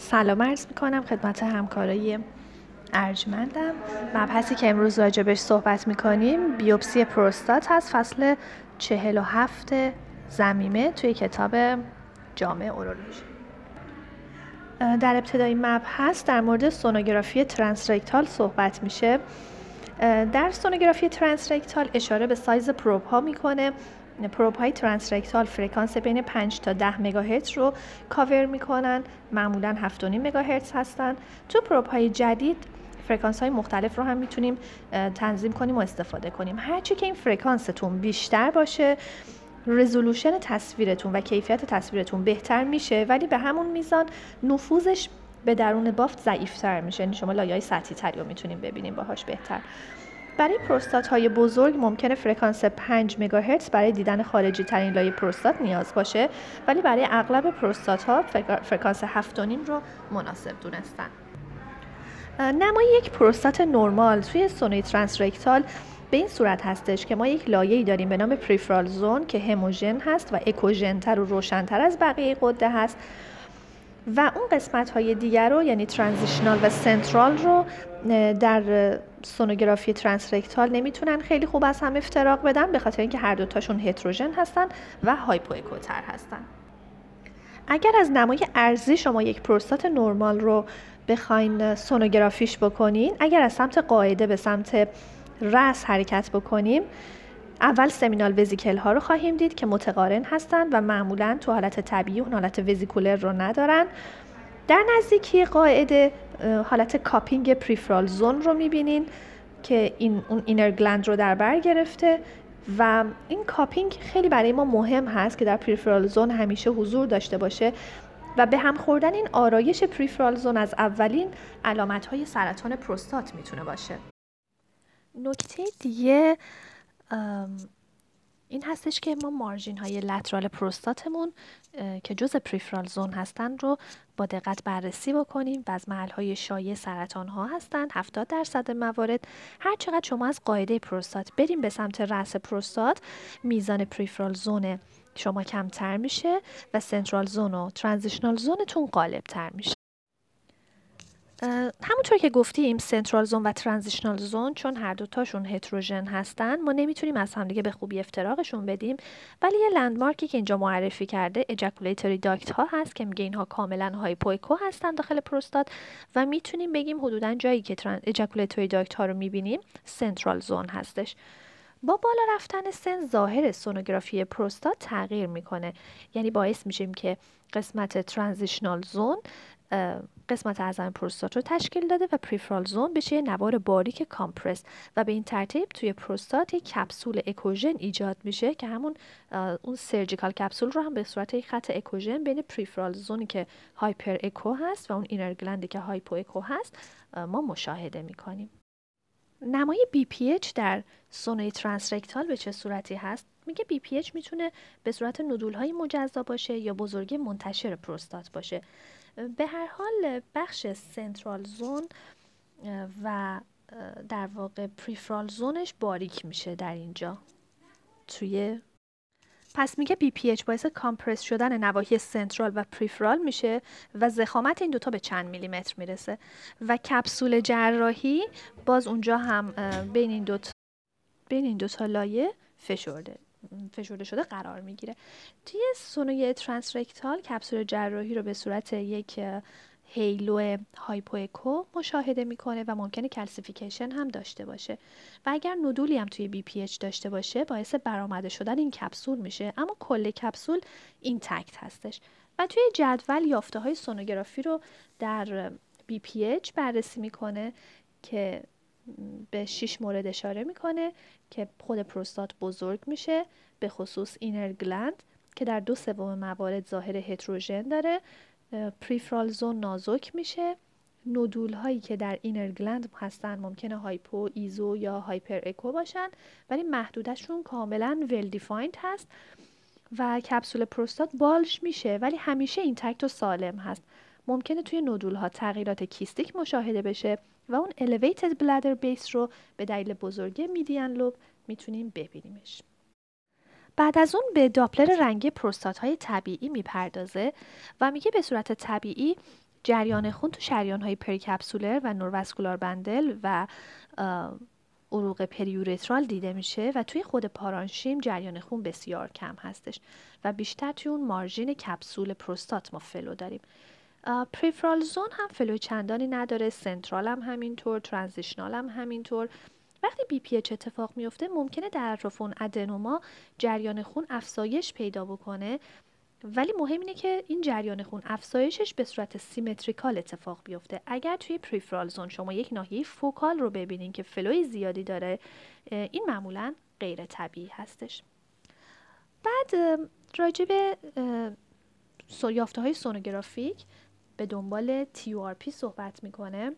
سلام عرض می‌کنم خدمت همکارای ارجمندم. مبحثی که امروز راجبش صحبت می‌کنیم بیوپسی پروستات هست. فصل چهل و هفت ضمیمه توی کتاب جامع اورولوژی. در ابتدای مبحث در مورد سونوگرافی transrectal صحبت میشه. در سونوگرافی transrectal اشاره به سایز probe ها می‌کنه. probe های transrectal فرکانس بین 5 تا 10 مگاهرتز رو کاور می‌کنن. معمولا 7.5 مگاهرتز هستن. تو probe های جدید فرکانس های مختلف رو هم می‌تونیم تنظیم کنیم و استفاده کنیم. هرچی که این فرکانستون بیشتر باشه resolution تصویرتون و کیفیت تصویرتون بهتر میشه ولی به همون میزان نفوذش به درون بافت ضعیفتر میشه. یعنی شما لایه های سطحی تری رو می‌تونیم ببینیم باهاش بهتر. برای پروستات های بزرگ ممکنه فرکانس 5 مگاهرتز برای دیدن خارجی ترین لایه پروستات نیاز باشه ولی برای اغلب پروستات ها فرکانس 7.5 رو مناسب دونستن. نمای یک پروستات نرمال توی سونوی transrectal به این صورت هستش که ما یک لایه‌ای داریم به نام peripheral zone که homogen هست و اکوژنتر و روشنتر از بقیه غده هست. و اون قسمت های دیگر رو یعنی transitional و central رو در سونوگرافی transrectal نمی‌تونن خیلی خوب از هم افتراق بدن به خاطر اینکه هر دوتاشون heterogen هستن و hypoecho تر هستن. اگر از نمای عرضی شما یک پروستات نرمال رو بخواین سونوگرافیش بکنین اگر از سمت قاعده به سمت رأس حرکت بکنیم اول seminal vesicle ها رو خواهیم دید که متقارن هستند و معمولا تو حالت طبیعی اون حالت vesicular رو ندارن. در نزدیکی قاعده حالت cupping peripheral zone رو می‌بینین که این اون inner gland رو در بر گرفته و این cupping خیلی برای ما مهم هست که در peripheral zone همیشه حضور داشته باشه و به هم خوردن این آرایش peripheral zone از اولین علامت های سرطان پروستات می‌تونه باشه. نکته دیگه این هستش که ما margin های lateral پروستاتمون که جزء peripheral zone هستن رو با دقت بررسی بکنیم و از محل های شایع سرطان ها هستند 70 درصد موارد. هر چقدر شما از قاعده پروستات بریم به سمت رأس پروستات میزان peripheral zone شما کمتر میشه و central zone و transitional zone تون غالب تر میشه. همونطور که گفتیم central zone و transitional zone چون هر دوتاشون heterogen هستن ما نمی‌تونیم از همدیگه به خوبی افتراقشون بدیم. ولی یه landmark ی که اینجا معرفی کرده ejaculatory duct ها هست که میگه اینها کاملا hypoecho هستن داخل پروستات و می‌تونیم بگیم حدودا جایی که ejaculatory duct ها رو می‌بینیم central zone هستش. با بالا رفتن سن ظاهر سونوگرافی پروستات تغییر می‌کنه. یعنی باعث میشه که قسمت transitional zone قسمت اعظم پروستات رو تشکیل داده و peripheral zone بشه یه نوار باریک compress و به این ترتیب توی پروستات یک کپسول اکوژن ایجاد میشه که همون اون surgical کپسول رو هم به صورت یک خط اکوژن بین peripheral zone ی که hyperecho هست و اون inner gland ی که hypoecho هست ما مشاهده می‌کنیم. نمای BPH در سونوی transrectal به چه صورتی هست؟ میگه BPH می‌تونه به صورت nodule های مجزا باشه یا بزرگی منتشر پروستات باشه. به هر حال بخش central zone و در واقع peripheral zone ش باریک میشه در اینجا. توی پس میگه BPH باعث compress شدن نواحی central و peripheral میشه و ضخامت این دوتا به چند میلیمتر می‌رسه. و کپسول جراحی باز اونجا هم بین این دوتا بین این دوتا لایه فشرده. فشرده شده قرار می‌گیره. توی سونوی transrectal کپسول جراحی رو به صورت یک halo hypoecho مشاهده می‌کنه و ممکنه calcification هم داشته باشه. و اگر nodule ی هم توی BPH داشته باشه باعث برآمده شدن این کپسول میشه. اما کل کپسول intact هستش. و توی جدول یافته های سونوگرافی رو در BPH بررسی می‌کنه که به 6 مورد اشاره می‌کنه که خود پروستات بزرگ میشه به خصوص inner gland که در دو سوم موارد ظاهر heterogen داره. peripheral zone نازک میشه. nodule هایی که در inner gland هستن ممکنه hypo iso یا hyperecho باشن ولی محدودشون کاملا well-defined هست و کپسول پروستات bulge میشه ولی همیشه intact و سالم هست. ممکنه توی nodule ها تغییرات cystic مشاهده بشه و اون elevated bladder base رو به دلیل بزرگی median lobe می‌تونیم ببینیمش. بعد از اون به داپلر رنگی پروستات های طبیعی می‌پردازه و میگه به صورت طبیعی جریان خون تو شریان های pericapsular و neurovascular bundle و عروق periurethral دیده میشه و توی خود پارانشیم جریان خون بسیار کم هستش و بیشتر توی اون margin کپسول پروستات ما flow داریم. peripheral zone هم flow چندانی نداره central هم همینطور transitional هم همینطور. وقتی BPH اتفاق میفته ممکنه در اطراف اون adenoma جریان خون افزایش پیدا بکنه. ولی مهم اینه که این جریان خون افزایشش به صورت symmetrical اتفاق بیفته. اگر توی peripheral zone شما یک ناحیه focal رو ببینین که flow ی زیادی داره این معمولا غیر طبیعی هستش. بعد راجع به یافته های sonographic به دنبال TURP صحبت می‌کنه.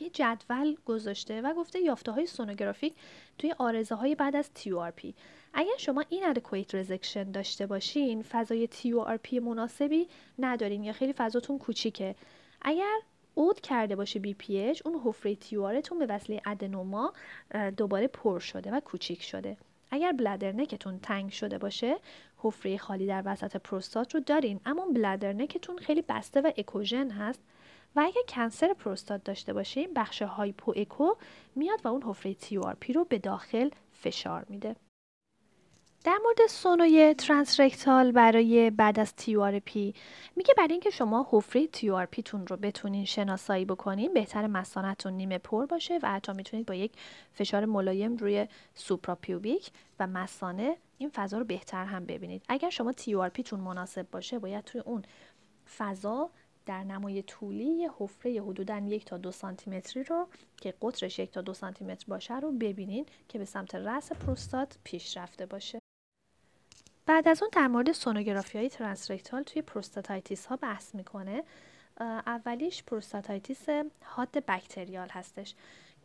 یه جدول گذاشته و گفته یافته های sonographic توی عارضه های بعد از TURP اگر شما inadequate resection داشته باشین فضای TURP مناسبی ندارین یا خیلی فضاتون کوچیکه اگر عود کرده باشه BPH اون حفره TUR تون به وسیله adenoma دوباره پر شده و کوچیک شده. اگر bladder neck تون تنگ شده باشه حفره خالی در وسط پروستات رو دارین. اما bladder neck تون خیلی بسته و اکوژن هست و اگر cancer پروستات داشته باشیم بخش hypoecho میاد و اون حفره TURP رو به داخل فشار میده. در مورد سونوی transrectal برای بعد از TURP میگه برای اینکه شما حفره TURP تون رو بتونین شناسایی بکنین بهتر مسانتون نیمه پر باشه و حتی می‌تونید با یک فشار ملایم روی suprapubic و مسانه این فضا رو بهتر هم ببینید. اگر شما TURP تون مناسب باشه باید توی اون فضا در نمای طولی یه حفره حدودا یک تا دو سانتی رو که قطرش یک تا دو سانتی متر باشه رو ببینین که به سمت رأس پروستات پیش رفته باشه. بعد از اون در مورد سونوگرافی های transrectal توی prostatitis ها بحث می‌کنه. اولیش prostatitis حاد bacterial هستش.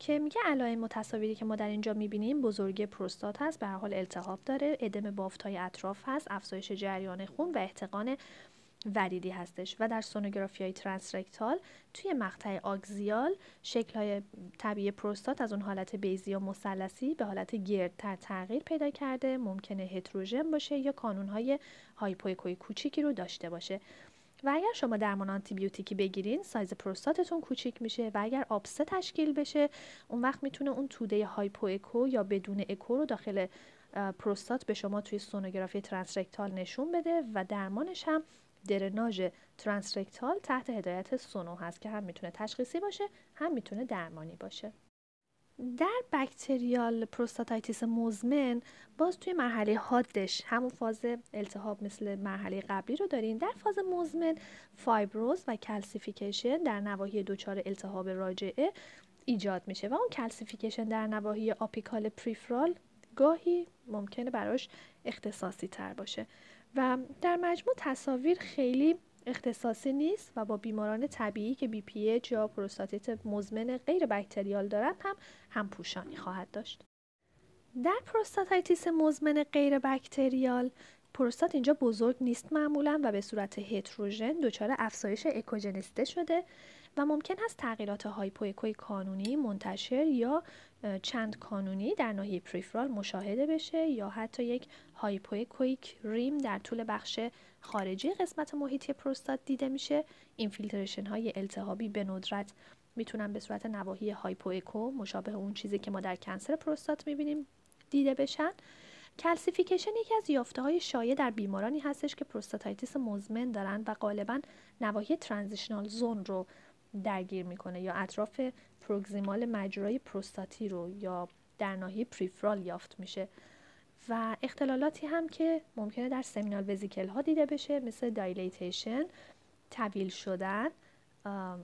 که میگه علائم تصاویری که ما در اینجا می‌بینیم بزرگی پروستات هست به هر حال التهاب داره ادم بافت های اطراف هست افزایش جریان خون و احتقان وریدی هستش. و در سونوگرافی های transrectal توی مقطع axial شکل های طبیعی پروستات از اون حالت بیضی و مثلثی به حالت گردتر تغییر پیدا کرده ممکنه هتروژن باشه یا کانون های hypoecho ی کوچیکی رو داشته باشه. و اگر شما درمان آنتیبیوتیکی بگیرین سایز پروستاتتون کوچیک میشه و اگر آبسه تشکیل بشه اون وقت می‌تونه اون توده hypoecho یا بدون اکو رو داخل پروستات به شما توی سونوگرافی transrectal نشون بده و درمانش هم درناژ transrectal تحت هدایت سونو هست که هم می‌تونه تشخیصی باشه هم می‌تونه درمانی باشه. در bacterial prostatitis مزمن باز توی مرحله حادش همون فاز التهاب مثل مرحله قبلی رو داریم. در فاز مزمن فایبروز و calcification در نواحی دچار التهاب راجعه ایجاد میشه و اون calcification در نواحی apical peripheral گاهی ممکنه براش اختصاصی تر باشه. و در مجموع تصاویر خیلی اختصاصی نیست و با بیماران طبیعی که BPH یا پروستاتیت مزمن غیر bacterial دارند هم هم پوشانی خواهد داشت. در prostatitis مزمن غیر bacterial پروستات اینجا بزرگ نیست معمولا و به صورت هتروژن دچار افزایش اکوژنیسیته شده و ممکن است تغییرات hypoecho ی کانونی منتشر یا چند کانونی در ناحیه peripheral مشاهده بشه یا حتی یک hypoechoic rim در طول بخش خارجی قسمت محیطی پروستات دیده میشه. infiltration های التهابی به ندرت. می‌تونن به صورت نواحی hypoecho مشابه اون چیزی که ما در cancer پروستات می‌بینیم دیده بشن. calcification یکی از یافته های شایع در بیمارانی هستش که prostatitis مزمن دارن و غالبا نواحی transitional zone رو درگیر می‌کنه یا اطراف proximal مجرای پروستاتی رو یا در ناحیه peripheral یافت میشه. و اختلالاتی هم که ممکنه در seminal vesicle ها دیده بشه مثل dilatation طویل شدن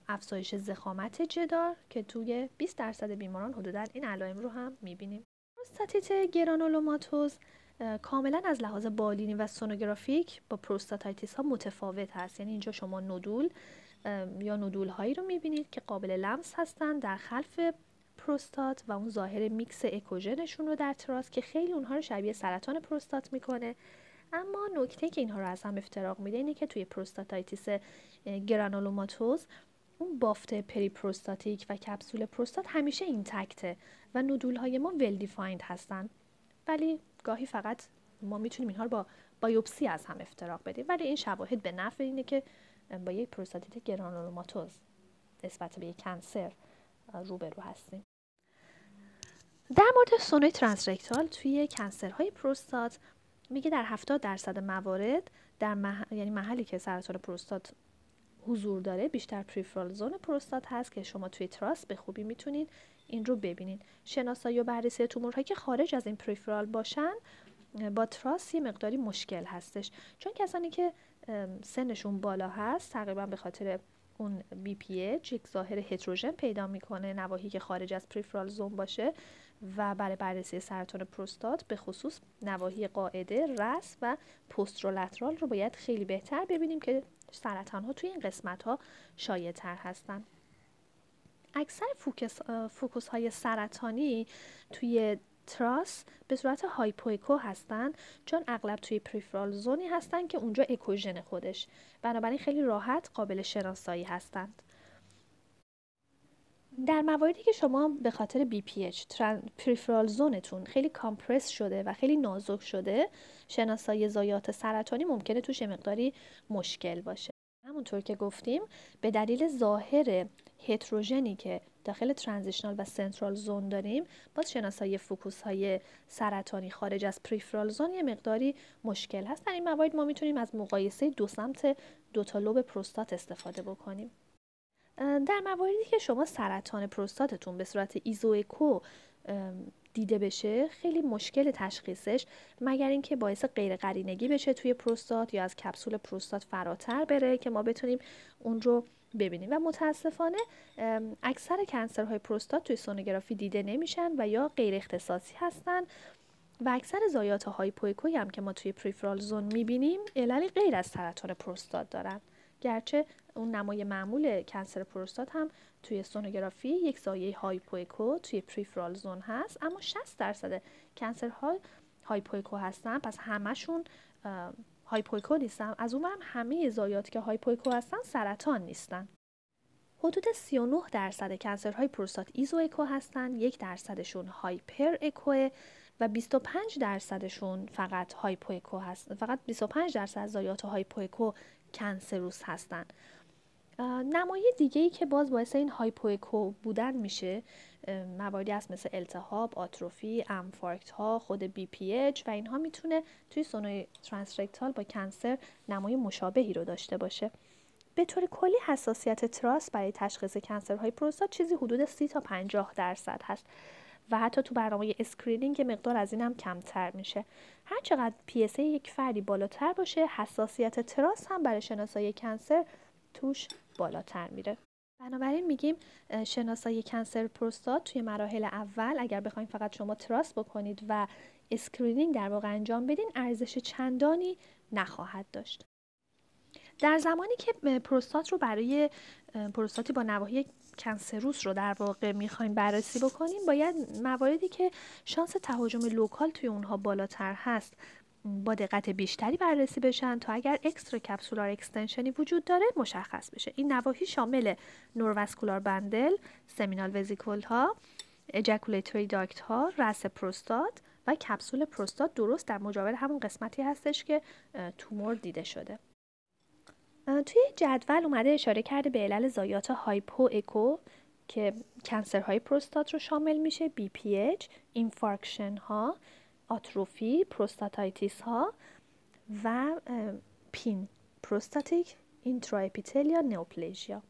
افزایش ضخامت جدار که توی 20 درصد بیماران حدودا این علائم رو هم می‌بینیم. پروستاتیت گرانولوماتوز کاملا از لحاظ بالینی و sonographic با prostatitis ها متفاوت هست. یعنی اینجا شما نودول یا نودول هایی رو می‌بینید که قابل لمس هستن در خلف پروستات و اون ظاهر میکس اکوژنشون رو در TRUS که خیلی اونها رو شبیه سرطان پروستات می‌کنه. اما نکته که اینها رو از هم افتراق میده اینه که توی prostatitis گرانولوماتوز اون بافت periprostatic و کپسول پروستات همیشه intact ه و نودول های ما well-defined هستن. ولی گاهی فقط ما می‌تونیم اینها رو با بایوپسی از هم افتراق بدیم. ولی این شواهد به نفع اینه که با یک پروستاتیت گرانولوماتوز نسبت به یک cancer روبرو هستیم. در مورد سونوی transrectal توی cancer های پروستات میگه در 70 درصد موارد در مح... یعنی محلی که سرطان پروستات حضور داره بیشتر peripheral zone پروستات هست که شما توی TRUS به خوبی می‌تونید این رو ببینید. شناسایی و بررسی تومورهایی که خارج از این peripheral باشن با TRUS یه مقداری مشکل هستش. چون کسانی که سنشون بالا هست تقریبا به خاطر اون BPH یک ظاهر هتروژن پیدا می‌کنه نواحی که خارج از peripheral zone باشه و برای بررسی سرطان پروستات به خصوص نواحی قاعده راس و posterolateral رو باید خیلی بهتر ببینیم که سرطان ها توی این قسمت ها شایع تر هستن. اکثر focus, focus های سرطانی توی TRUS به صورت hypoecho هستن چون اغلب توی peripheral zone ی هستن که اونجا اکوژن خودش. بنابراین خیلی راحت قابل شناسایی هستند. در مواردی که شما به خاطر BPH peripheral zone تون خیلی compress شده و خیلی نازک شده شناسایی ضایعات سرطانی ممکنه توش مقداری مشکل باشه. همونطور که گفتیم به دلیل ظاهر هتروژنی که داخل transitional و central zone داریم با شناسایی focus های سرطانی خارج از peripheral zone یه مقداری مشکل هست. در این موارد ما می‌تونیم از مقایسه دو سمت دو تا لوب پروستات استفاده بکنیم. در مواردی که شما سرطان پروستاتتون به صورت isoecho دیده بشه خیلی مشکل تشخیصش مگر اینکه باعث غیر قرینگی بشه توی پروستات یا از کپسول پروستات فراتر بره که ما بتونیم اون رو ببینیم. و متاسفانه اکثر cancer های پروستات توی سونوگرافی دیده نمیشن و یا غیر اختصاصی هستن و اکثر ضایعات hypoecho ی هم که ما توی peripheral zone می‌بینیم عللی غیر از سرطان پروستات دارن. گرچه اون نمای معمول cancer پروستات هم توی سونوگرافی یک ضایعه hypoecho توی peripheral zone هست اما 60 درصد cancer ها hypoecho هستن. پس همشون hypoecho نیستن. از اون هم همه ضایعاتی که hypoecho هستن سرطان نیستن. حدود 39 درصد cancer های پروستات isoecho هستن یک درصدشون hyperecho و 25 درصدشون فقط hypoecho هست. فقط 25 درصد ضایعات hypoecho cancerous هستند نمای دیگه ای که باز باعث این hypoecho بودن میشه مواردی هست مثل التهاب، آتروفی، انفارکت ها، خود BPH و اینها می‌تونه توی سونوی transrectal با cancer نمای مشابهی رو داشته باشه. به طور کلی حساسیت TRUS برای تشخیص cancer های پروستات چیزی حدود 30 تا 50 درصد هست و حتی تو برنامه screening مقدار از این هم کمتر میشه. هر چقدر PSA یک فردی بالاتر باشه حساسیت TRUS هم برای شناسایی cancer توش بالاتر میره. بنابراین میگیم شناسایی cancer پروستات توی مراحل اول اگر بخوایم فقط شما TRUS بکنید و screening در واقع انجام بدین ارزش چندانی نخواهد داشت. در زمانی که پروستات رو برای پروستاتی با نواحی cancerous رو در واقع می‌خوایم بررسی بکنیم باید مواردی که شانس تهاجم local توی اونها بالاتر هست با دقت بیشتری بررسی بشن تا اگر extracapsular extension ی وجود داره مشخص بشه. این نواحی شامل neurovascular bundle seminal vesicle ها ejaculatory duct ها راس پروستات و کپسول پروستات درست در مجاور همون قسمتی هستش که تومور دیده شده. توی جدول اومده اشاره کرده به علل زایات هایپو اکو که cancer های پروستات رو شامل میشه BPH، infarction ها، آتروفی، prostatitis ها و PIN prostatic intraepithelial neoplasia.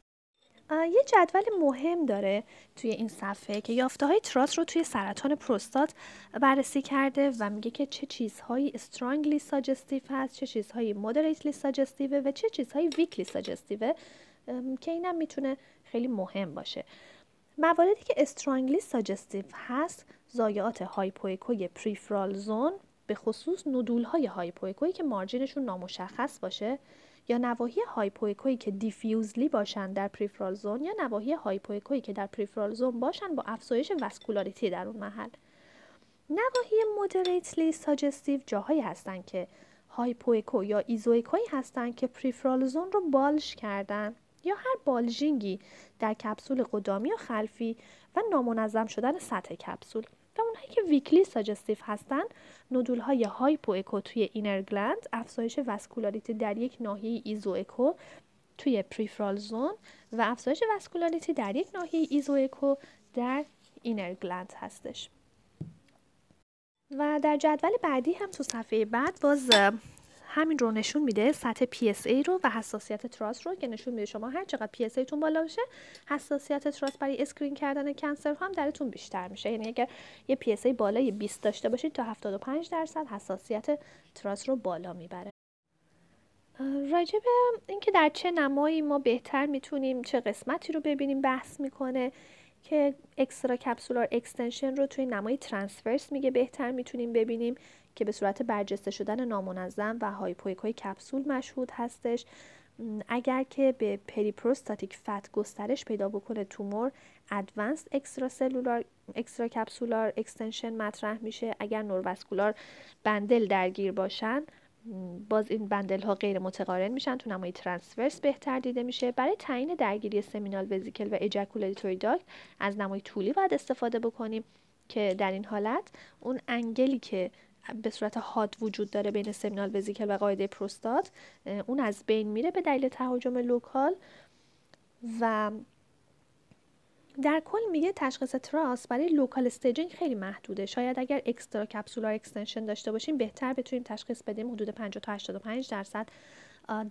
یه جدول مهم داره توی این صفحه که یافته های TRUS رو توی سرطان پروستات بررسی کرده و میگه که چه چیزهایی strongly suggestive هست چه چیزهایی moderately suggestive و چه چیزهایی weakly suggestive که اینم می‌تونه خیلی مهم باشه. مواردی که strongly suggestive هست ضایعات hypoecho ی peripheral zone به خصوص nodule های hypoecho ی که margin شون نامشخص باشه. یا نواحی hypoecho یی که diffusely باشن در peripheral zone یا نواحی hypoecho یی که در peripheral zone باشن با افزایش vascularity در اون محل. نواحی moderately suggestive جاهایی هستن که hypoecho یا isoecho یی هستن که peripheral zone رو bulge کردن یا هر bulging ی در کپسول قدامی و خلفی و نامنظم شدن سطح کپسول. و اونهایی که weakly suggestive هستن nodule های hypoecho توی inner gland افزایش vascularity در یک ناحیه isoecho توی peripheral zone و افزایش vascularity در یک ناحیه isoecho در inner gland هستش. و در جدول بعدی هم تو صفحه بعد باز همین رو نشون میده سطح PSA رو و حساسیت TRUS رو که نشون میده شما هر چقدر PSA تون بالا باشه حساسیت TRUS برای screen کردن cancer هم درتون بیشتر میشه. یعنی اگر یه PSA بالای 20 داشته باشید تا 75 درصد حساسیت TRUS رو بالا می‌بره. راجع به اینکه در چه نمایی ما بهتر می‌تونیم چه قسمتی رو ببینیم بحث می‌کنه که extracapsular extension رو توی نمای transverse میگه بهتر می‌تونیم ببینیم. که به صورت برجسته شدن نامنظم و hypoecho های کپسول مشهود هستش. اگر که به periprostatic fat گسترش پیدا بکنه تومور advance extracellular extracapsular extension مطرح میشه. اگر neurovascular bundle درگیر باشن باز این bundle ها غیر متقارن میشن تو نمای transverse بهتر دیده میشه. برای تعیین درگیری seminal vesicle و ejaculatory duct از نمای طولی باید استفاده بکنیم که در این حالت اون angle ی که به صورت حاد وجود داره بین seminal vesicle و قاعده پروستات اون از بین میره به دلیل تهاجم local و در کل میگه تشخیص TRUS برای local staging خیلی محدوده. شاید اگر extracapsular extension داشته باشیم بهتر بتونیم تشخیص بدیم. حدود 50 تا 85 درصد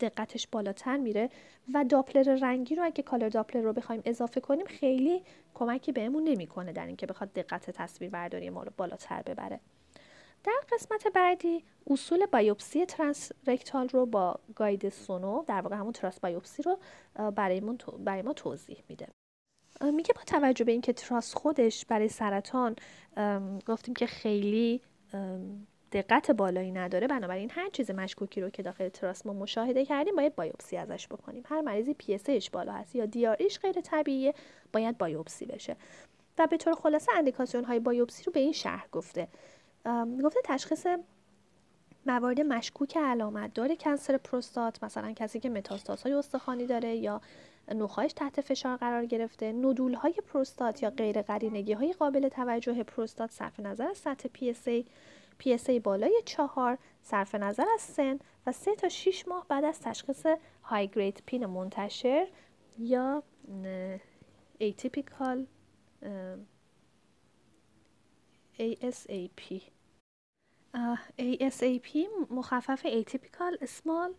دقتش بالاتر میره. و داپلر رنگی رو اگه color Doppler رو بخوایم اضافه کنیم خیلی کمکی بهمون نمی‌کنه در اینکه بخواد دقت تصویر برداری ما رو بالاتر ببره. در قسمت بعدی اصول biopsy transrectal رو با guide سونو در واقع همون TRUS biopsy رو برای, برای ما توضیح میده. میگه با توجه به اینکه TRUS خودش برای سرطان گفتیم که خیلی دقت بالایی نداره بنابراین هر چیز مشکوکی رو که داخل TRUS ما مشاهده کردیم باید بایوپسی ازش بکنیم. هر مریضی PSA بالا هست یا DRE اش غیر طبیعیه باید بایوپسی بشه. و به طور خلاصه اندیکاسیون های بایوپسی رو به این شرح گفته. گفته تشخیص موارد مشکوک علامت دار cancer پروستات مثلا کسی که متاستاز های استخوانی داره یا نخواهش تحت فشار قرار گرفته. نودول های پروستات یا غیر قرینگی های قابل توجه پروستات صرف نظر از سطح PSA PSA بالای چهار صرف نظر از سن و سه تا 6 ماه بعد از تشخیص های گرید پین منتشر یا atypical ASAP ASAP مخفف atypical small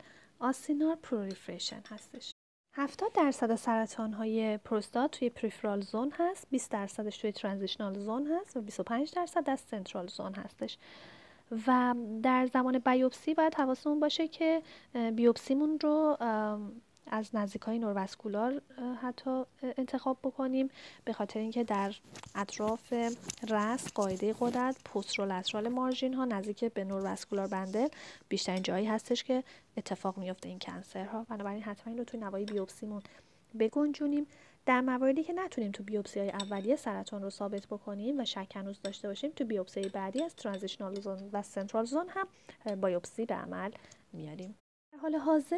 acinar proliferation هستش. 70 درصد سرطان های پروستات توی پریفرال زون هست 20 درصدش توی ترانزیشنال زون هست و 25 درصد در سنترال زون هستش. و در زمان بیوپسی باید حواسمون باشه که بیوپسیمون رو از نزدیک های نورواسکولار حتی انتخاب بکنیم به خاطر اینکه در اطراف رس قاعده قدرت پسترولترال مارژین ها نزدیک به نورواسکولار بندل بیشترین جایی هستش که اتفاق میفته این کنسرها. بنابراین حتما این رو توی نوای بیوپسیمون بگنجونیم. در مواردی که نتونیم تو بیوپسی های اولیه سرطان رو ثابت بکنیم و شک هنوز داشته باشیم تو بیوپسی بعدی از ترانزیشنال زون و سنترال زون هم بایوپسی به عمل میاریم. حال حاضر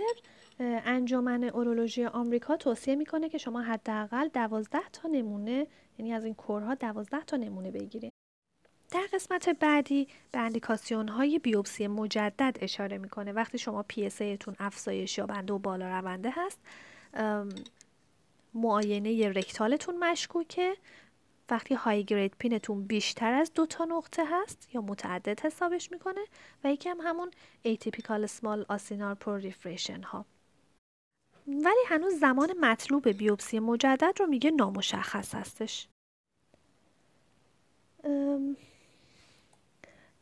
انجمن اورولوژی آمریکا توصیه می‌کنه که شما حداقل دوازده تا نمونه یعنی از این کورها دوازده تا نمونه بگیرید. در قسمت بعدی به اندیکاسیون های بیوپسی مجدد اشاره می‌کنه. وقتی شما PSA تون افزایش یابنده و بالا رونده هست معاینه رکتالتون مشکوکه. وقتی high grade PIN تون بیشتر از دو تا نقطه هست یا متعدد حسابش می‌کنه و یکی هم همون atypical small acinar proliferation ها. ولی هنوز زمان مطلوب بیوپسی مجدد رو میگه نامشخص هستش.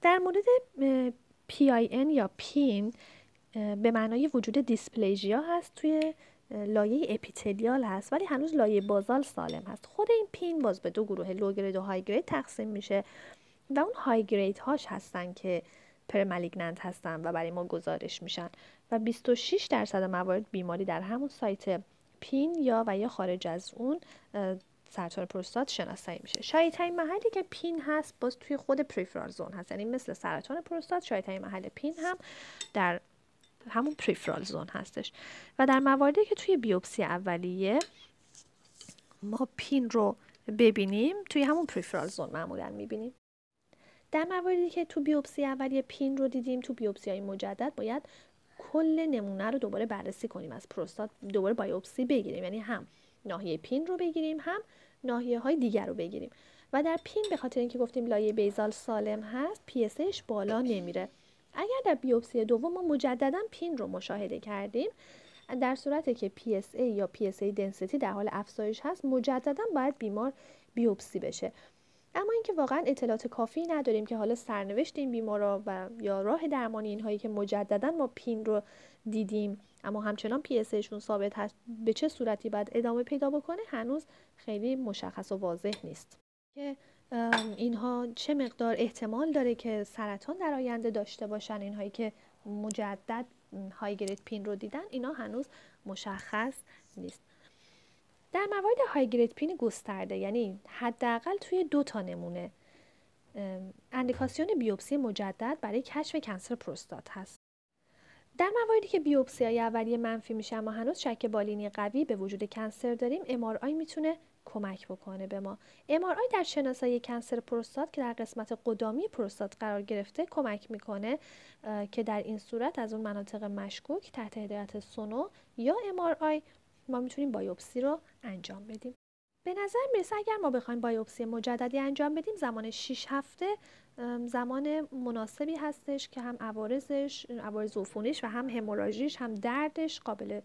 در مورد PIN یا PIN به معنای وجود dysplasia هست توی لایه اپیتلیال هست ولی هنوز لایه basal سالم هست. خود این PIN باز به دو گروه low grade و high grade تقسیم میشه و اون high grade هاش هستن که premalignant هستن و برای ما گزارش میشن. و 26 درصد موارد بیماری در همون site PIN یا و یا خارج از اون سرطان پروستات شناسایی میشه. شایع محلی که PIN هست باز توی خود peripheral zone هست. یعنی مثل سرطان پروستات شایع محل PIN هم در همون peripheral zone هستش. و در مواردی که توی بیوپسی اولیه ما PIN رو ببینیم توی همون peripheral zone معمولا می‌بینیم. در مواردی که تو بیوپسی اولیه PIN رو دیدیم تو بیوپسی های مجدد باید کل نمونه رو دوباره بررسی کنیم از پروستات دوباره بایوپسی بگیریم. یعنی هم ناحیه PIN رو بگیریم هم ناحیه های دیگر رو بگیریم. و در PIN به خاطر اینکه گفتیم لایه basal سالم هست PSA بالا نمیره. اگر در بیوپسی دوم ما مجددا پین رو مشاهده کردیم در صورتی که PSA یا PSA density در حال افزایش هست مجددا باید بیمار بیوپسی بشه. اما اینکه واقعا اطلاعات کافی نداریم که حالا سرنوشت این بیمارا و یا راه درمانی اینهایی که مجددا ما پین رو دیدیم اما همچنان پی شون ثابت هست به چه صورتی باید ادامه پیدا بکنه هنوز خیلی مشخص و واضح نیست. که اینها چه مقدار احتمال داره که سرطان در آینده داشته باشن؟ اینهایی که مجدد های پین رو دیدن اینا هنوز مشخص نیست. در موارد های پین گسترده یعنی حداقل توی دو تا نمونه اندیکاسیون بیوپسی مجدد برای کشف کنسر پروستات هست. در مواردی که بیوپسی های اولیه منفی میشه اما هنوز شک بالینی قوی به وجود کنسر داریم MRI می‌تونه کمک بکنه به ما. MRI در شناسایی کنسر پروستات که در قسمت قدامی پروستات قرار گرفته کمک می‌کنه که در این صورت از اون مناطق مشکوک تحت هدایت سونو یا MRI ما می‌تونیم بایوپسی رو انجام بدیم. به نظر می‌رسه اگر ما بخوایم بایوپسی مجددی انجام بدیم زمان 6 هفته زمان مناسبی هستش که هم عوارضش عوارض عفونیش و هم هموراژیش هم دردش قابل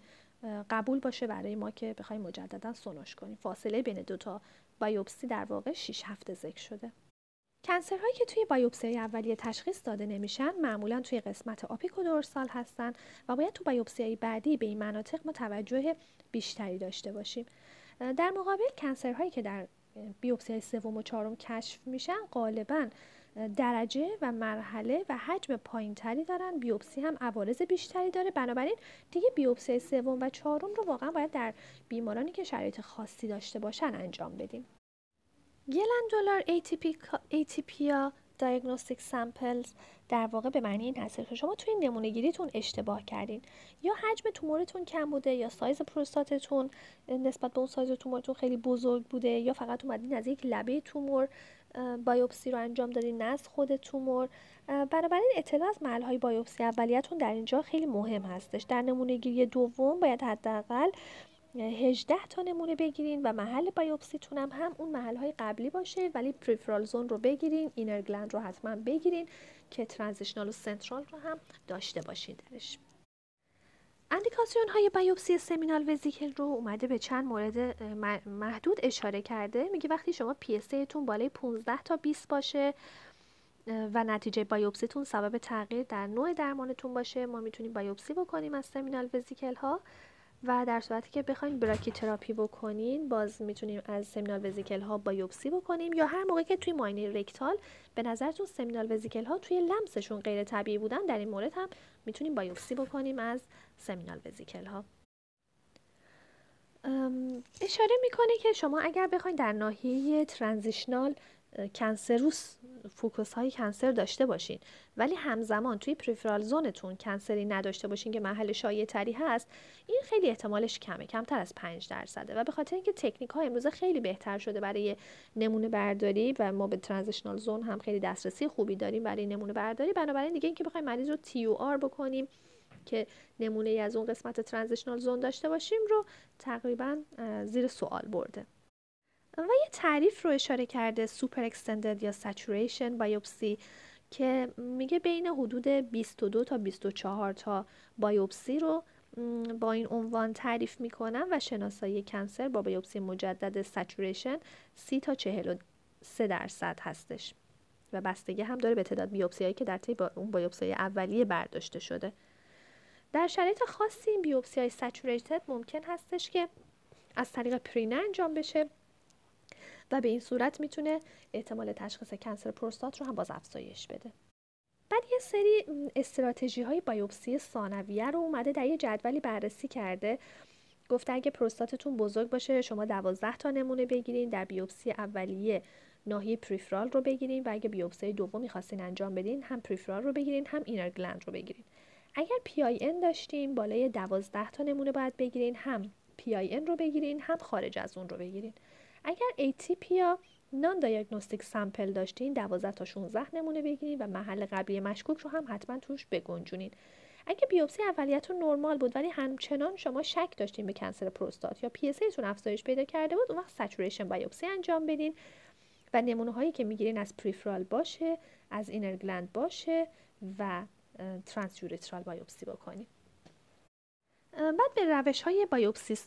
قبول باشه برای ما که بخوایم مجددا سونوش کنیم. فاصله بین دو تا بایوپسی در واقع 6 هفته ذکر شده. کنسرهایی که توی بایوپسی اولیه تشخیص داده نمیشن معمولا توی قسمت آپیکودورسال هستن و باید تو بایوپسی بعدی به این مناطق ما توجه بیشتری داشته باشیم. در مقابل کنسرهایی که در بیوپسی سوم و چهارم کشف میشن غالبا درجه و مرحله و حجم پایینتری دارن. بیوپسی هم عوارض بیشتری داره. بنابراین دیگه بیوپسی سوم و چهارم رو واقعا باید در بیمارانی که شرایط خاصی داشته باشن انجام بدیم. glandular atypia diagnostic samples در واقع به معنی این هست که شما توی نمونه گیریتون اشتباه کردین. یا حجم تومورتون کم بوده یا سایز پروستاتتون نسبت به اون سایز تومورتون خیلی بزرگ بوده یا فقط اومدین از یک لبه تومور بایوپسی رو انجام دادین نه از خود تومور. بنابراین اطلاع از محل های بایوپسی اولیتون در اینجا خیلی مهم هستش. در نمونه گیری دوم باید حداقل 18 تا نمونه بگیرین و محل بایوپسیتون هم, هم اون محل های قبلی باشه ولی peripheral zone رو بگیرین inner gland رو حتما بگیرین که transitional و central رو هم داشته باشین درش. اندیکاسیون های biopsy seminal vesicle رو اومده به چند مورد محدود اشاره کرده. میگه وقتی شما PSA تون بالای 15 تا 20 باشه و نتیجه بایوپسیتون سبب تغییر در نوع درمانتون باشه ما می‌تونیم بایوپسی بکنیم از seminal vesicle ها و در صورتی که بخواین brachytherapy بکنین باز می‌تونیم از seminal vesicle ها بایوپسی بکنیم یا هر موقع که توی معاینه رکتال به نظرتون seminal vesicle ها توی لمسشون غیر طبیعی بودن در این مورد هم می‌تونیم بایوپسی بکنیم از seminal vesicle ها اشاره می‌کنه که شما اگر بخواید در ناحیه transitional cancerous focus های cancer داشته باشین. ولی همزمان توی peripheral zone تون cancer ی نداشته باشین که محل شایع تری هست این خیلی احتمالش کمه کمتر از 5 درصده. و به خاطر اینکه تکنیک ها امروزه خیلی بهتر شده برای نمونه برداری و ما به transitional zone هم خیلی دسترسی خوبی داریم برای نمونه برداری. بنابراین دیگه اینکه بخوایم مریض رو TUR بکنیم که نمونه ای از اون قسمت transitional zone داشته باشیم رو تقریبا زیر سوال برده. و یه تعریف رو اشاره کرده super extended یا saturation biopsy که میگه بین حدود 22 تا 24 تا بایوپسی رو با این عنوان تعریف می‌کنن و شناسایی cancer با بایوپسی مجدد saturation 30 تا 43 درصد هستش. و بستگی هم داره به تعداد بیوپسی هایی که در طی با اون بایوپسی اولیه برداشته شده. در شرایط خاصی این بیوپسی های ممکن هستش که از طریق پرینه انجام بشه. و به این صورت می‌تونه احتمال تشخیص کنسر پروستات رو هم باز افزایش بده. بعد یه سری استراتژی های بایوپسی ثانویه رو اومده در یه جدولی بررسی کرده. گفته اگه پروستاتتون بزرگ باشه شما دوازده تا نمونه بگیرین در بیوپسی اولیه ناحیه peripheral رو بگیرین و اگه بیوپسی دوم می‌خواستین انجام بدین هم peripheral رو بگیرین هم inner gland رو بگیرین. اگر PIN داشتین بالای دوازده تا نمونه باید بگیرین هم PIN رو بگیرین هم خارج از اون رو بگیرین. اگر atypia non-diagnostic sample داشتین 12 تا 16 نمونه بگیرین و محل قبلی مشکوک رو هم حتما توش بگنجونین. اگه بیوپسی اولیتون نرمال بود ولی همچنان شما شک داشتین به cancer پروستات یا PSA تون افزایش پیدا کرده بود اون وقت saturation biopsy انجام بدین و نمونه هایی که می‌گیرین از peripheral باشه از inner gland باشه و transurethral biopsy بکنیم بعد به روش های بایوپسی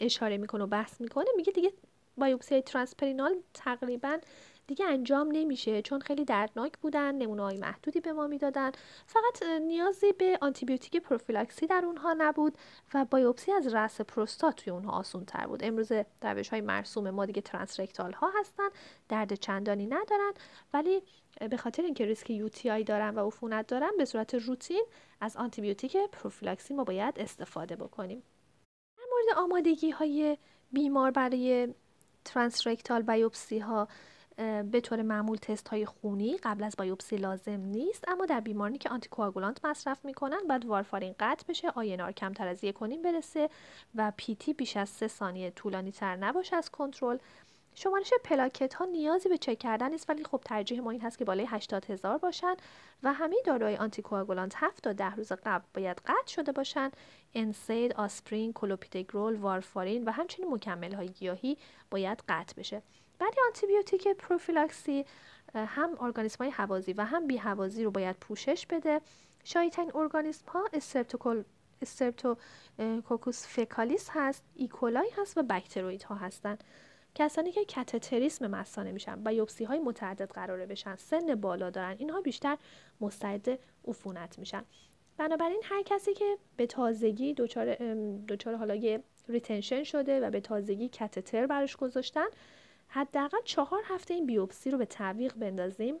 اشاره می‌کنه و بحث می‌کنه میگه دیگه بایوپسی ترانسپرینال تقریبا دیگه انجام نمیشه چون خیلی دردناک بودن نمونه های محدودی به ما می‌دادن. فقط نیازی به آنتی‌بیوتیک پروفیلاکسی در اونها نبود و بایوپسی از رأس پروستات توی اونها آسون تر بود. امروز روش های مرسوم ما دیگه transrectal ها هستن درد چندانی ندارن ولی به خاطر اینکه ریسک UTI دارن و عفونت دارن به صورت روتین از آنتیبیوتیک پروفیلاکسی ما باید استفاده بکنیم. در مورد آمادگی های بیمار برای transrectal biopsy ها به طور معمول تست های خونی قبل از بایوپسی لازم نیست اما در بیمارانی که anticoagulant مصرف می‌کنن باید وارفارین قطع بشه INR کمتر از یک برسه و PT بیش از سه ثانیه طولانی تر نباشه از کنترل. شمارش پلاکت ها نیازی به چک کردن نیست ولی خب ترجیح ما این هست که بالای 80 هزار باشن و همه داروهای anticoagulant 7 تا 10 روز قبل باید قطع شده باشن. NSAID، آسپرین، کلوپیدوگرل، وارفارین و همچنین مکمل های گیاهی باید قطع بشه. ولی آنتیبیوتیک پروفیلاکسی هم ارگانیسم های هوازی و هم بی هوازی رو باید پوشش بده. شایع‌ترین ارگانیسم ها Streptococcus faecalis هست E. coli هست و Bacteroides ها هستند کسانی که کاتتریسم مثانه میشن بیوپسی های متعدد قراره بشن سن بالا دارن اینها بیشتر مستعد عفونت میشن. بنابراین هر کسی که به تازگی دچار دچار حالا یه retention شده و به تازگی کاتتر براش گذاشتن حداقل چهار هفته این بیوپسی رو به تعویق بندازیم.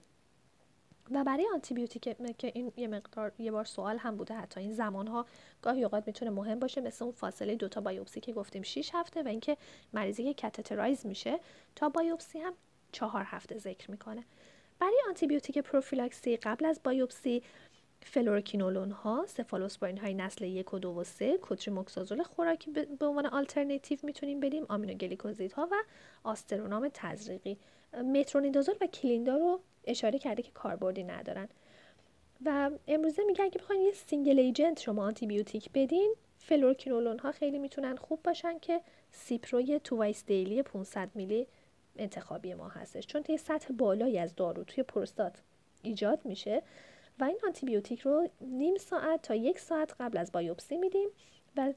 و برای آنتیبیوتیک که این یه مقدار یه بار سوال هم بوده حتی این زمان ها گاهی اوقات می‌تونه مهم باشه مثل اون فاصله دوتا بایوپسی که گفتیم 6 هفته و اینکه مریضی که catheterize میشه تا بایوپسی هم چهار هفته ذکر می‌کنه. برای آنتیبیوتیک پروفیلاکسی قبل از biopsy fluoroquinolone ها سفالوسپورین های نسل یک و دو و سه کوتریموکسازول خوراکی به عنوان آلترنتیو می‌تونیم بدیم ها و آزترونام تزریقی. مترونیدازول و کلیندا رو اشاره کرده که کاربردی ندارن. و امروزه میگه اگه بخواین یه single agent شما آنتی بیوتیک بدین. fluoroquinolone ها خیلی می‌تونن خوب باشن که سیپروی twice daily 500 میلی انتخابی ما هستش. چون توی سطح بالایی از دارو توی پروستات ایجاد میشه و این آنتی بیوتیک رو نیم ساعت تا یک ساعت قبل از بایوپسی میدیم و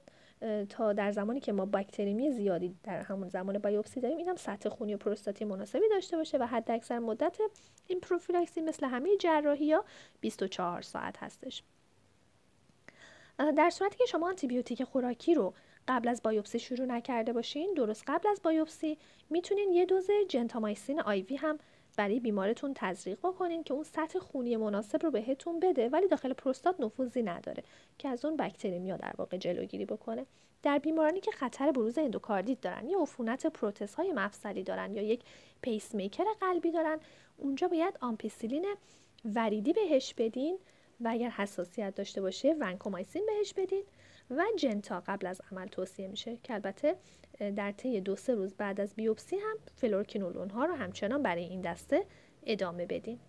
تا در زمانی که ما باکتریمی زیادی در همون زمان بایوپسی داریم اینم سطح خونی و پروستاتی مناسبی داشته باشه و حد اکثر مدت این پروفیلاکسی مثل همه جراحی ها 24 ساعت هستش. در صورتی که شما آنتیبیوتیک خوراکی رو قبل از بایوپسی شروع نکرده باشین درست قبل از بایوپسی می‌تونین یه دوز جنتامایسین IV هم برای بیمارتون تزریق بکنین که اون سطح خونی مناسب رو بهتون بده ولی داخل پروستات نفوذی نداره که از اون bacteremia در واقع جلوگیری بکنه. در بیمارانی که خطر بروز اندوکاردیت دارن یا عفونت پروتز های مفصلی دارن یا یک پیس میکر قلبی دارن اونجا باید آمپیسیلین وریدی بهش بدین و اگر حساسیت داشته باشه ونکومایسین بهش بدین. و جنتا قبل از عمل توصیه میشه که البته در طی دو سه روز بعد از بیوپسی هم fluoroquinolone ها رو همچنان برای این دسته ادامه بدین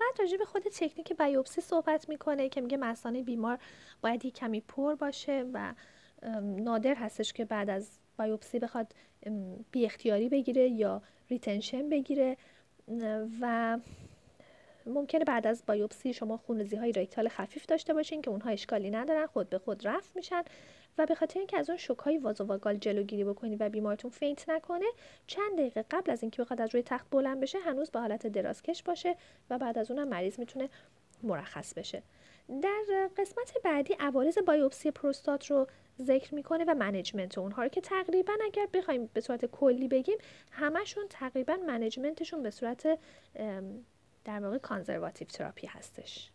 بعد راجع به خود تکنیک بیوپسی صحبت می‌کنه که میگه مثانه بیمار باید یک کمی پر باشه و نادر هستش که بعد از بیوپسی بخواد بی اختیاری بگیره یا retention بگیره. و ممکنه بعد از بایوپسی شما خونریزی های ریکتال خفیف داشته باشین که اونها اشکالی ندارن خود به خود رفع میشن و به خاطر اینکه از اون شوک های vasovagal جلوگیری بکنید و بیمارتون faint نکنه چند دقیقه قبل از اینکه بخواد از روی تخت بلند بشه هنوز به حالت درازکش باشه و بعد از اونم مریض می‌تونه مرخص بشه. در قسمت بعدی عوارض بایوپسی پروستات رو ذکر می‌کنه و management اونها رو که تقریبا اگر بخوایم به صورت کلی بگیم همشون تقریبا management شون به صورت در واقع conservative therapy هستش.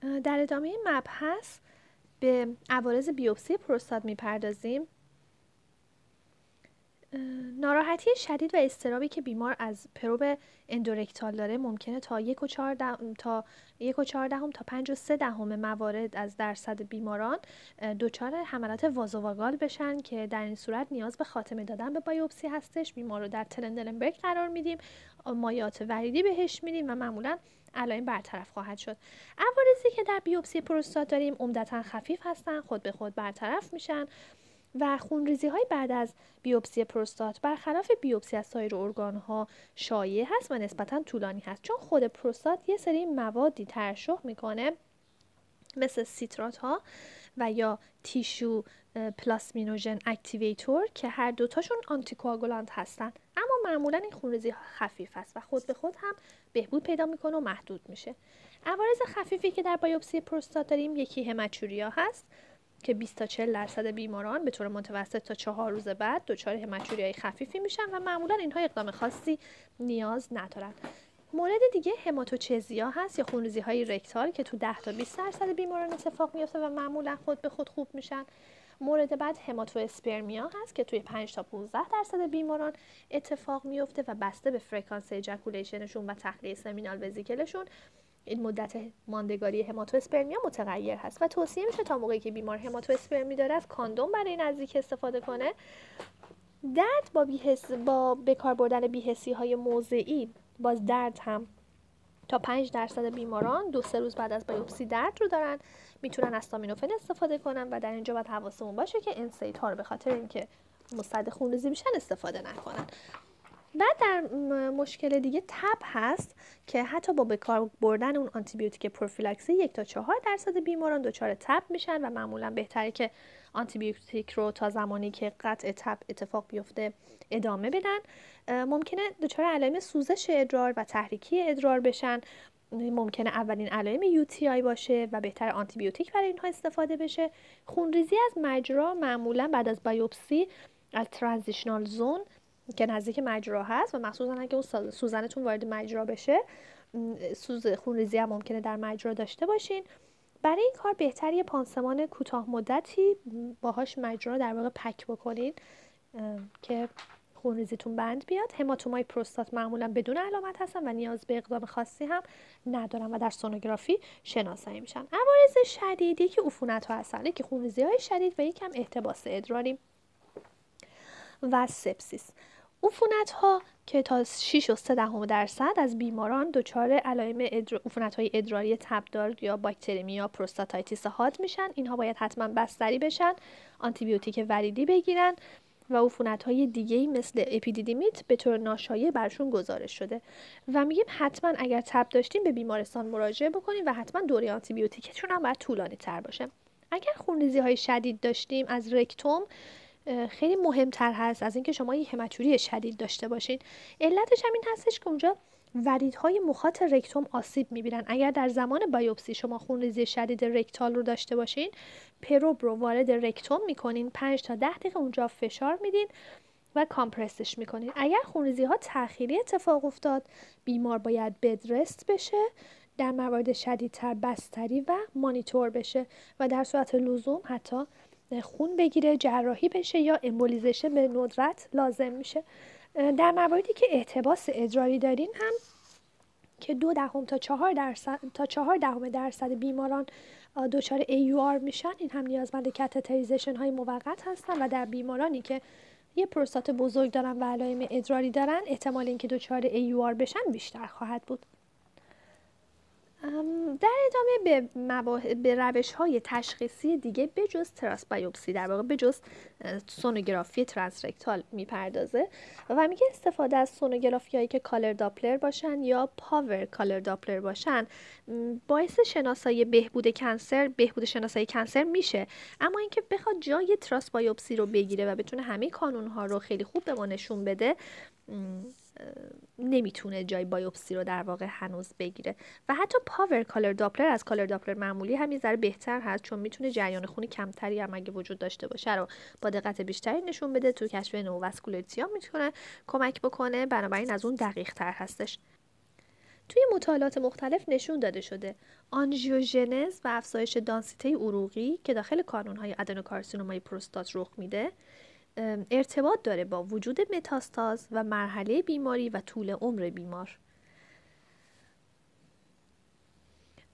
در ادامه مبحث به عوارض بیوپسی پروستات می‌پردازیم. ناراحتی شدید و اضطرابی که بیمار از probe endorectal داره ممکنه تا یک و چهار دهم تا یک و چهار دهم تا پنج و سه دهم موارد از درصد بیماران دچار حملات vasovagal بشن که در این صورت نیاز به خاتمه دادن به بایوپسی هستش. بیمار رو در Trendelenburg قرار میدیم مایعات وریدی بهش میدیم و معمولا علائم برطرف خواهد شد. عوارضی که در بیوپسی پروستات داریم عمدتا خفیف هستن خود به خود برطرف میشن. و خونریزی های بعد از بیوپسی پروستات برخلاف بیوپسی از سایر ارگان ها شایع هست و نسبتا طولانی هست. چون خود پروستات یه سری موادی ترشح می‌کنه مثل سیترات ها و یا tissue plasminogen activator که هر دوتاشون anticoagulant هستن. اما معمولا این خونریزی خفیف است و خود به خود هم بهبود پیدا می‌کنه و محدود میشه. عوارض خفیفی که در بایوپسی پروستات داریم یکی hematuria هست. که 20 تا 40 درصد بیماران به طور متوسط تا چهار روز بعد دچار همچوریای خفیفی میشن و معمولا اینها اقدام خاصی نیاز ندارن. مورد دیگه هماتوچزیا هست یا خونریزی های رکتال که تو 10 تا 20 درصد بیماران اتفاق میفته و معمولا خود به خود خوب میشن. مورد بعد هماتو اسپرمیا هست که توی 5 تا 15 درصد بیماران اتفاق میفته و بسته به فرکانس اجاکولیشنشون و تخلیه سمینال وزیکلشون. این مدت ماندگاری هماتواسپرمیا متغیر هست و توصیه میشه تا موقعی که بیمار هماتواسپرمی داره از کاندوم برای نزدیک استفاده کنه. درد با بیهس با بکار بردن بیهسی های موضعی باز درد هم تا 5 درصد بیماران دو سه روز بعد از بایوپسی درد رو دارن می‌تونن استامینوفن استفاده کنن و در اینجا باید حواسمون باشه که انسیت ها رو به خاطر اینکه مستعد خونریزی میشن استفاده نکنن. بعد در مشکل دیگه تب هست که حتی با بکار بردن اون آنتیبیوتیک prophylaxis یک تا چهار درصد بیماران دچار تب میشن و معمولا بهتره که آنتیبیوتیک رو تا زمانی که قطع تب اتفاق بیفته ادامه بدن. ممکنه دچار علائم سوزش ادرار و تحریکی ادرار بشن. ممکنه اولین علائم UTI باشه و بهتر آنتیبیوتیک برای اینها استفاده بشه. خونریزی از مجرا معمولا بعد از بایوپسی از ترانزیشنال زون که نزدیک مجرا هست و مخصوصا اگه اون سوزنتون وارد مجرا بشه سوز خونریزی هم ممکنه در مجرا داشته باشین. برای این کار بهتر یه پانسمان کوتاه مدتی باهاش مجرا در واقع پک بکنین که خونریزیتون بند بیاد. هماتومای پروستات معمولا بدون علامت هستن و نیاز به اقدام خاصی هم ندارن و در سونوگرافی شناسایی میشن. عوارض شدیدی که عفونت ها هستن که خونریزی های شدید و یکم احتباس ادراری و sepsis. عفونت ها که تا 6 و 3 دهم درصد از بیماران دچار علائم ادر... عفونت های ادراری تبدار یا باکتریمی یا prostatitis حاد میشن. اینها باید حتما بستری بشن آنتیبیوتیک وریدی بگیرن و عفونت های دیگه مثل اپیدیدیمیت به طور ناشایع برشون گزارش شده. و میگیم حتما اگر تب داشتیم به بیمارستان مراجعه بکنیم و حتما دوره آنتیبیوتیکتون هم باید طولانی تر باشه. اگر خونریزی های شدید داشتیم از رکتوم خیلی مهمتر هست از اینکه شما یه همچوری شدید داشته باشین. علتش هم این هستش که اونجا وریدهای مخاط رکتوم آسیب می‌بینن. اگر در زمان بایوپسی شما خونریزی شدید رکتال رو داشته باشین پروب رو وارد رکتوم می‌کنین. 5 تا 10 دقیقه اونجا فشار میدین و کامپرسش می‌کنین. اگر خونریزی ها تأخیری اتفاق افتاد بیمار باید بدرست بشه در موارد شدیدتر بستری و مانیتور بشه و در صورت لزوم حتی خون بگیره جراحی بشه یا embolization به ندرت لازم میشه. در مواردی که احتباس ادراری دارین هم که دو دهم تا چهار درصد تا چهار دهم درصد بیماران دچار AUR میشن این هم نیازمند catheterization های موقت هستن و در بیمارانی که یه پروستات بزرگ دارن و علائم ادراری دارن احتمال اینکه دچار AUR بشن بیشتر خواهد بود. در ادامه به, به روش های تشخیصی دیگه بجز TRUS biopsy در واقع بجز سونوگرافی transrectal می‌پردازه و میگه استفاده از سونوگرافی هایی که color Doppler باشن یا power color Doppler باشن باعث شناسایی بهبود cancer بهبود شناسایی cancer میشه. اما اینکه بخواد جای TRUS biopsy رو بگیره و بتونه همه کانون ها رو خیلی خوب به ما نشون بده نمی‌تونه جای بایوپسی رو در واقع هنوز بگیره. و حتی power color Doppler از color Doppler معمولی هم ذره بهتر هست چون می‌تونه جریان خونی کمتری هم اگه وجود داشته باشه رو با دقت بیشتری نشون بده تو کشف neovascularity هم می‌تونه کمک بکنه. بنابراین از اون دقیق تر هستش. توی مطالعات مختلف نشون داده شده. آنژیوژنز و افزایش دانسیته عروقی که داخل کانونهای adenocarcinoma ی پروستات رخ میده ارتباط داره با وجود متاستاز و مرحله بیماری و طول عمر بیمار.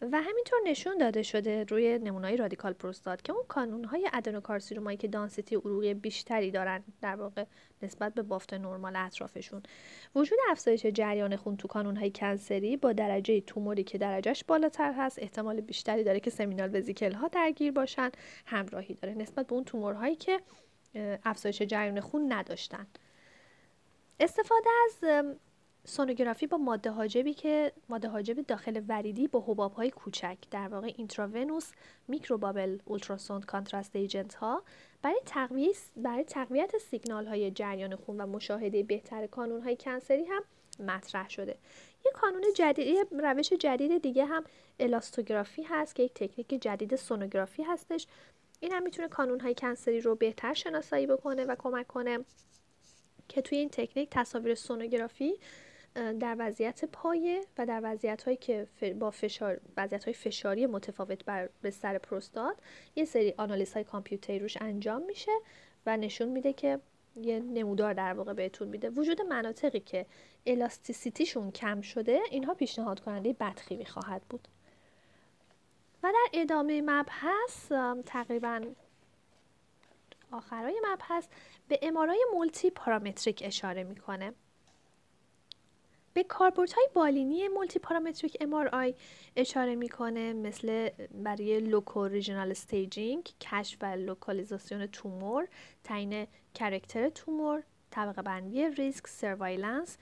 و همینطور نشون داده شده روی نمونای رادیکال پروستات که اون کانون های ادنوکارسینومایی که دانسیتی عروقی بیشتری دارن در واقع نسبت به بافت نرمال اطرافشون. وجود افزایش جریان خون تو کانون های کنسری با درجه توموری که درجهش بالاتر هست احتمال بیشتری داره که سمینال وزیکل ها درگیر باشن همراهی داره نسبت به اون تومورهایی که افزایش جریان خون نداشتن. استفاده از سونوگرافی با ماده حاجبی که ماده حاجب داخل وریدی با حباب های کوچک در واقع intravenous microbubble ultrasound contrast agent ها برای تقویت برای تقویت سیگنال های جریان خون و مشاهده بهتر کانون های cancer ی هم مطرح شده. یه کانون جدید روش جدید دیگه هم الاستوگرافی هست که یک تکنیک جدید سونوگرافی هستش. این هم می‌تونه کانون های کنسری رو بهتر شناسایی بکنه و کمک کنه که توی این تکنیک تصاویر سونوگرافی در وضعیت پایه و در وضعیت هایی که با فشار وضعیت های فشاری متفاوت بر به سر پروستات یه سری آنالیز های کامپیوتری روش انجام میشه و نشون میده که یه نمودار در واقع بهتون میده. وجود مناطقی که elasticity شون کم شده اینها پیشنهاد کننده بدخیمی خواهد بود. و در ادامه مبحث تقریبا آخرای مبحث به MRI multiparametric اشاره می‌کنه. به های بالینی multiparametric MRI اشاره می‌کنه مثل برای locoregional staging کشف و لوکالیزاسیون تومور تعیین character تومور طبقه بندی ریسک surveillance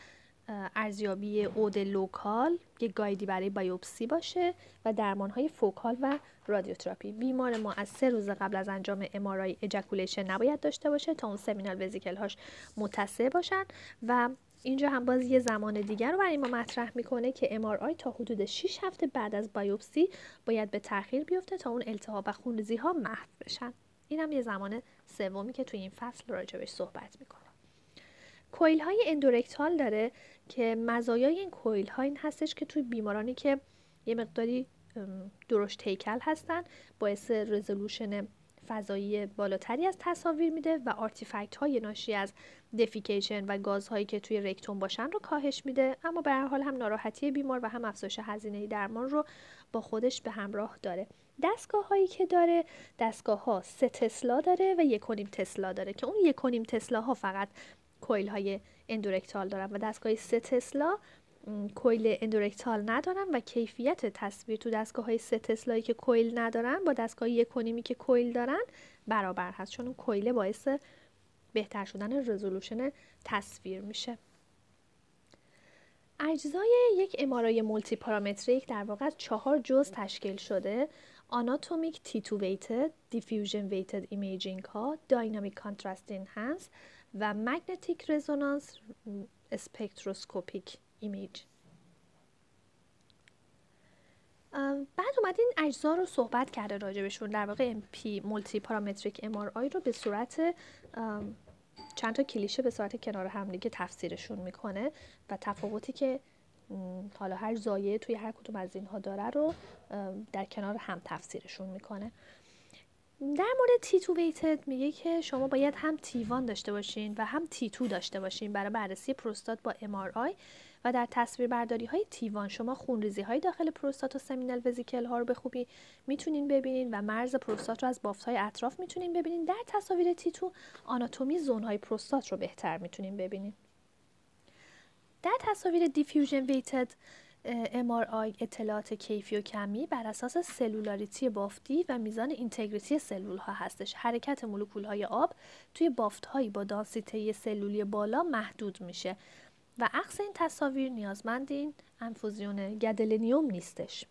ارزیابی عود local یک guide ی برای بایوپسی باشه و درمان های focal و رادیوتراپی. بیمار ما از سه روز قبل از انجام MRI ejaculation نباید داشته باشه تا اون سمینال وزیکل هاش متصل باشن. و اینجا هم باز یه زمان دیگر رو برای ما مطرح می‌کنه که MRI تا حدود 6 هفته بعد از بایوپسی باید به تاخیر بیفته تا اون التهاب و خونریزی ها محو بشن. این هم یه زمان سومی که توی این فصل راجبش صحبت می‌کنه coil های endorectal داره که مزایای این coil ها این هستش که توی بیمارانی که یه مقداری درشت هیکل هستن باعث resolution فضایی بالاتری از تصاویر میده و artifact های ناشی از defecation و گازهایی که توی رکتوم باشن رو کاهش میده. اما به هر حال هم ناراحتی بیمار و هم افزایش هزینه درمان رو با خودش به همراه داره. دستگاه هایی که داره دستگاه ها سه تسلا داره و یک تسلا داره که اون یک تسلا ها فقط coil های endorectal دارن و دستگاه سه تسلا coil endorectal ندارن و کیفیت تصویر تو دستگاه های سه تسلایی که coil ندارن با دستگاه یک که coil دارن برابر هست چون اون coil ه باعث بهتر شدن resolution تصویر میشه. اجزای یک MRI multiparametric در واقع از چهار جز تشکیل شده anatomic T2 weighted diffusion weighted imaging ها dynamic contrast enhanced و magnetic resonance spectroscopic image. بعد اومدین اجزا رو صحبت کرده راجبشون در واقع MP multiparametric MRI رو به صورت چند تا کلیشه به صورت کنار هم دیگه تفسیرشون می‌کنه و تفاوتی که حالا هر زایه توی هر کدوم از اینها داره رو در کنار هم تفسیرشون می‌کنه. در مورد تیتو ویتد میگه که شما باید هم تیوان داشته باشین و هم تیتو داشته باشین برای بررسی پروستات با MRI و در تصویر برداری های تیوان شما خونریزی های داخل پروستات و سمینال وزیکل ها رو به خوبی می‌تونین ببینین و مرز پروستات رو از بافت های اطراف می‌تونین ببینین. در تصاویر تیتو آناتومی zone های پروستات رو بهتر می‌تونین ببینین. در تصاویر diffusion weighted MRI اطلاعات کیفی و کمی بر اساس cellularity بافتی و میزان integrity سلول ها هستش. حرکت مولکول های آب توی بافت هایی با دانسیته سلولی بالا محدود میشه و عکس این تصاویر نیازمند این انفوزیون gadolinium نیستش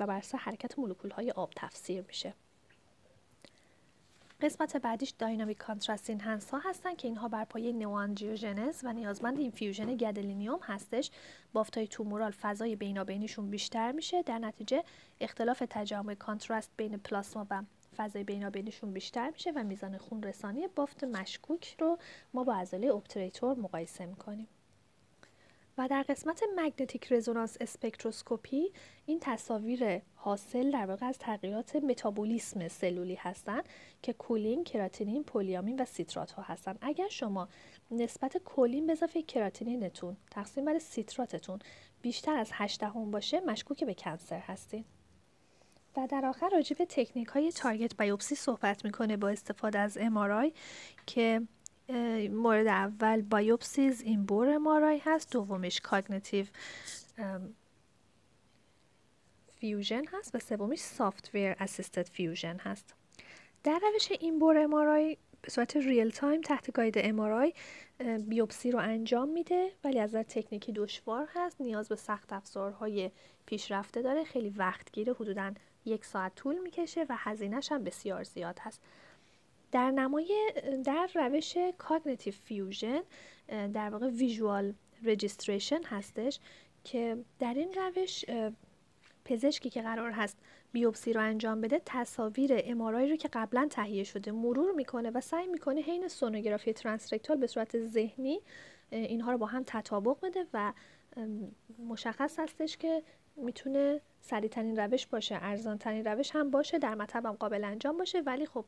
و بر حرکت مولکول های آب تفسیر میشه. قسمت بعدیش dynamic contrast enhanced ها هستن که اینها بر پایه neoangiogenesis و نیازمند infusion gadolinium هستش. بافتای tumoral فضای بینابینیشون بیشتر میشه. در نتیجه اختلاف تجمع contrast بین پلاسما و فضای بینابینیشون بیشتر میشه و میزان خون رسانی بافت مشکوک رو ما با عضله obturator مقایسه می‌کنیم. و در قسمت magnetic resonance spectroscopy این تصاویر حاصل در واقع از تغییرات متابولیسم سلولی هستند که کولین، کراتینین، پولیامین و سیترات ها هستند. اگر شما نسبت کولین به اضافه کراتینینتون تقسیم بر سیتراتتون بیشتر از 8 دهم باشه مشکوک به cancer هستین. و در آخر راجع به تکنیک های target biopsy صحبت می‌کنه با استفاده از MRI که مورد اول biopsies in-bore MRI هست. دومش cognitive fusion هست و سومیش software assisted fusion هست. در روش in-bore MRI به صورت real time تحت guide MRI بیوپسی رو انجام میده ولی از تکنیکی دشوار هست. نیاز به سخت افزارهای پیشرفته داره. خیلی وقت گیره حدودا یک ساعت طول می‌کشه و هزینهش هم بسیار زیاد هست. در نمای در روش cognitive fusion در واقع visual registration هستش که در این روش پزشکی که قرار هست بیوپسی رو انجام بده تصاویر MRI رو که قبلا تهیه شده مرور می‌کنه و سعی می‌کنه حین سونوگرافی transrectal به صورت ذهنی اینها رو با هم تطابق بده و مشخص هستش که می‌تونه سریعترین روش باشه ارزان ترین روش هم باشه در مطب قابل انجام باشه. ولی خب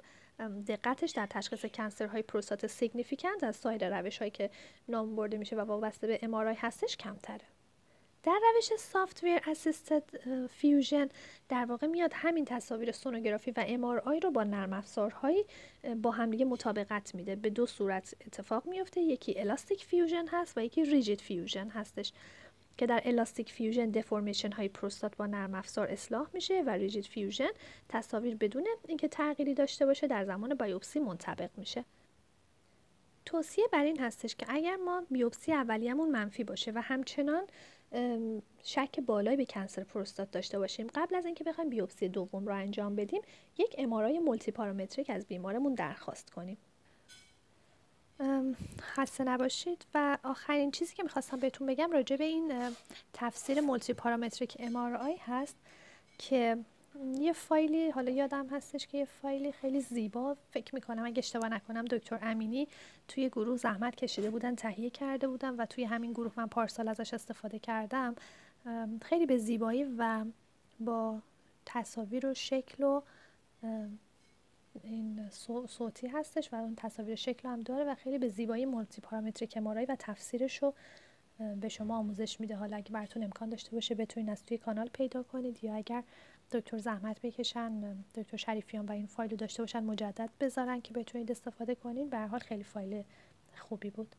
دقتش در تشخیص cancer های پروستات significant از سایر روش هایی که نام برده میشه و وابسته به MRI هستش کمتره. در روش software assisted fusion در واقع میاد همین تصاویر سونوگرافی و MRI رو با نرم افزارهایی با همدیگه مطابقت میده. به دو صورت اتفاق میفته. یکی elastic fusion هست و یکی rigid fusion هستش. که در elastic fusion deformation های پروستات با نرم افزار اصلاح میشه و rigid fusion تصاویر بدون اینکه تغییری داشته باشه در زمان بایوپسی منطبق میشه. توصیه بر این هستش که اگر ما بیوپسی اولیه‌مون منفی باشه و همچنان شک بالایی به cancer پروستات داشته باشیم قبل از اینکه بخوایم بیوپسی دوم رو انجام بدیم یک MRI multiparametric از بیمارمون درخواست کنیم. خسته نباشید. و آخرین چیزی که می‌خواستم بهتون بگم راجع به این تفسیر multiparametric MRI هست که یه فایلی حالا یادم هستش که یه فایلی خیلی زیبا فکر می‌کنم اگه اشتباه نکنم دکتر امینی توی گروه زحمت کشیده بودن تهیه کرده بودم و توی همین گروه من پارسال ازش استفاده کردم. خیلی به زیبایی و با تصاویر و شکل و این صوتی هستش و اون تصاویر شکل هم داره و خیلی به زیبایی مولتی پارامتریک کمارایی و تفسیرش رو به شما آموزش میده. حالا اگه براتون امکان داشته باشه بتونید از توی کانال پیدا کنید یا اگر دکتر زحمت بکشن دکتر شریفیان و این فایل رو داشته باشن مجدد بذارن که بتونید استفاده کنید به حال خیلی فایل خوبی بود.